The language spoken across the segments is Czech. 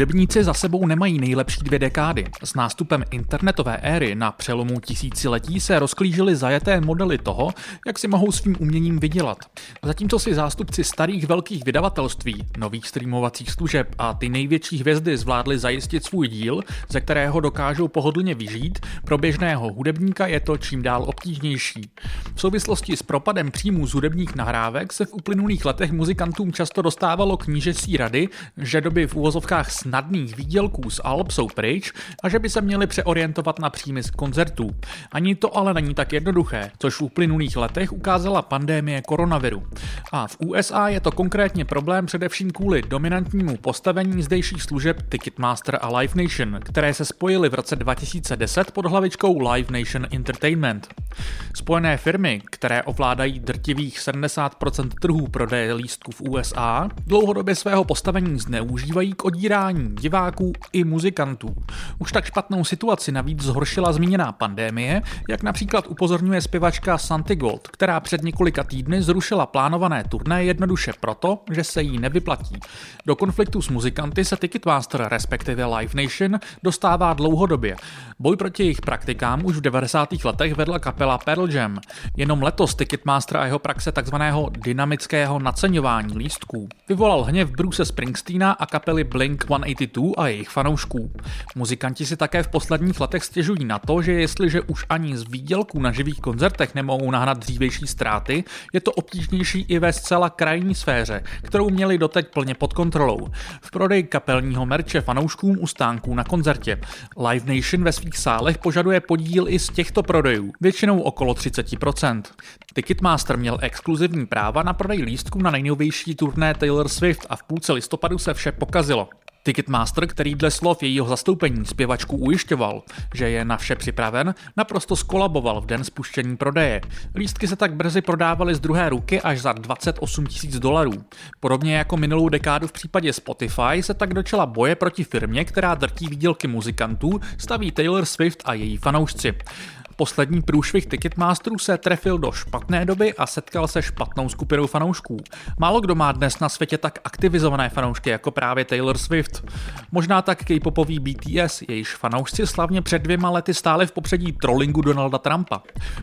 Hudebníci za sebou nemají nejlepší dvě dekády. S nástupem internetové éry na přelomu tisíciletí se rozklížily zajeté modely toho, jak si mohou svým uměním vydělat. Zatímco si zástupci starých velkých vydavatelství, nových streamovacích služeb a ty největší hvězdy zvládli zajistit svůj díl, ze kterého dokážou pohodlně vyžít, pro běžného hudebníka je to čím dál obtížnější. V souvislosti s propadem příjmů z hudebních nahrávek se v uplynulých letech muzikantům často dostávalo knížecí rady, že doby v úvozovkách snadných výdělků z Alp jsou pryč a že by se měli přeorientovat na příjmy z koncertů. Ani to ale není tak jednoduché, což v uplynulých letech ukázala pandémie koronaviru. A v USA je to konkrétně problém především kvůli dominantnímu postavení zdejších služeb Ticketmaster a Live Nation, které se spojily v roce 2010 pod hlavičkou Live Nation Entertainment. Spojené firmy, které ovládají drtivých 70% trhů prodeje lístků v USA, dlouhodobě svého postavení zneužívají k odírání diváků i muzikantů. Už tak špatnou situaci navíc zhoršila zmíněná pandémie, jak například upozorňuje zpěvačka Santi Gold, která před několika týdny zrušila plánované turné jednoduše proto, že se jí nevyplatí. Do konfliktu s muzikanty se Ticketmaster, respektive Live Nation, dostává dlouhodobě. Boj proti jejich praktikám už v 90. letech vedla kapela Pearl Jam. Jenom letos Ticketmaster a jeho praxe takzvaného dynamického naceňování lístků vyvolal hněv Bruce Springsteena a kapely Blink-182 a jejich fanoušků. Muzikanti si také v posledních letech stěžují na to, že jestliže už ani z výdělků na živých koncertech nemohou nahnat dřívější ztráty, je to obtížnější i ve zcela krajní sféře, kterou měli doteď plně pod kontrolou. V prodeji kapelního merče fanouškům u stánků na koncertě. Live Nation ve svých sálech požaduje podíl i z těchto prodejů, většinou okolo 30%. Ticketmaster měl exkluzivní práva na prodej lístků na nejnovější turné Taylor Swift a v půlce listopadu se vše pokazilo. Ticketmaster, který dle slov jejího zastoupení zpěvačku ujišťoval, že je na vše připraven, naprosto skolaboval v den spuštění prodeje. Lístky se tak brzy prodávaly z druhé ruky až za 28 tisíc dolarů. Podobně jako minulou dekádu v případě Spotify se tak dočela boje proti firmě, která drtí výdělky muzikantů, staví Taylor Swift a její fanoušci. Poslední průšvih Ticketmasterů se trefil do špatné doby a setkal se špatnou skupinou fanoušků. Málo kdo má dnes na světě tak aktivizované fanoušky jako právě Taylor Swift. Možná tak K-popový BTS, jejíž fanoušci slavně před dvěma lety stáli v popředí trollingu Donalda Trumpa.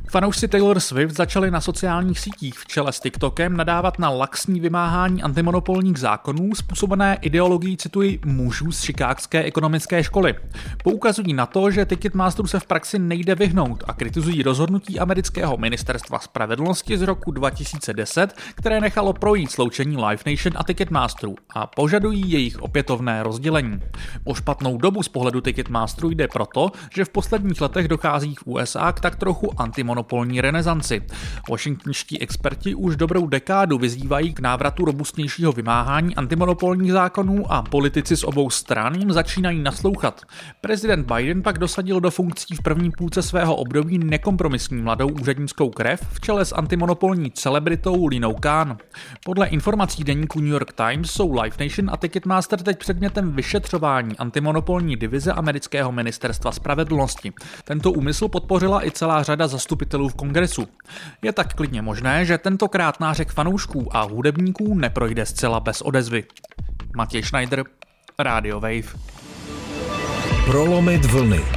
Fanoušci Taylor Swift začali na sociálních sítích v čele s TikTokem nadávat na laxní vymáhání antimonopolních zákonů způsobené ideologií, cituji, mužů z Chicagské ekonomické školy. Poukazují na to, že Ticketmasterů se v praxi nejde vyhnout a kritizují rozhodnutí amerického ministerstva spravedlnosti z roku 2010, které nechalo projít sloučení Live Nation a Ticketmasterů a požadují jejich opětovné rozdělení. O špatnou dobu z pohledu Ticketmasterů jde proto, že v posledních letech dochází v USA k tak trochu antimonopolní renesanci. Washingtonští experti už dobrou dekádu vyzývají k návratu robustnějšího vymáhání antimonopolních zákonů a politici z obou stran jim začínají naslouchat. Prezident Biden pak dosadil do funkcí v první půlce svého období období nekompromisní mladou úřednickou krev v čele s antimonopolní celebritou Linou Khan. Podle informací deníku New York Times jsou Live Nation a Ticketmaster teď předmětem vyšetřování antimonopolní divize amerického ministerstva spravedlnosti. Tento úmysl podpořila i celá řada zastupitelů v kongresu. Je tak klidně možné, že tentokrát nářek fanoušků a hudebníků neprojde zcela bez odezvy. Matěj Schneider, Radio Wave. Prolomit vlny.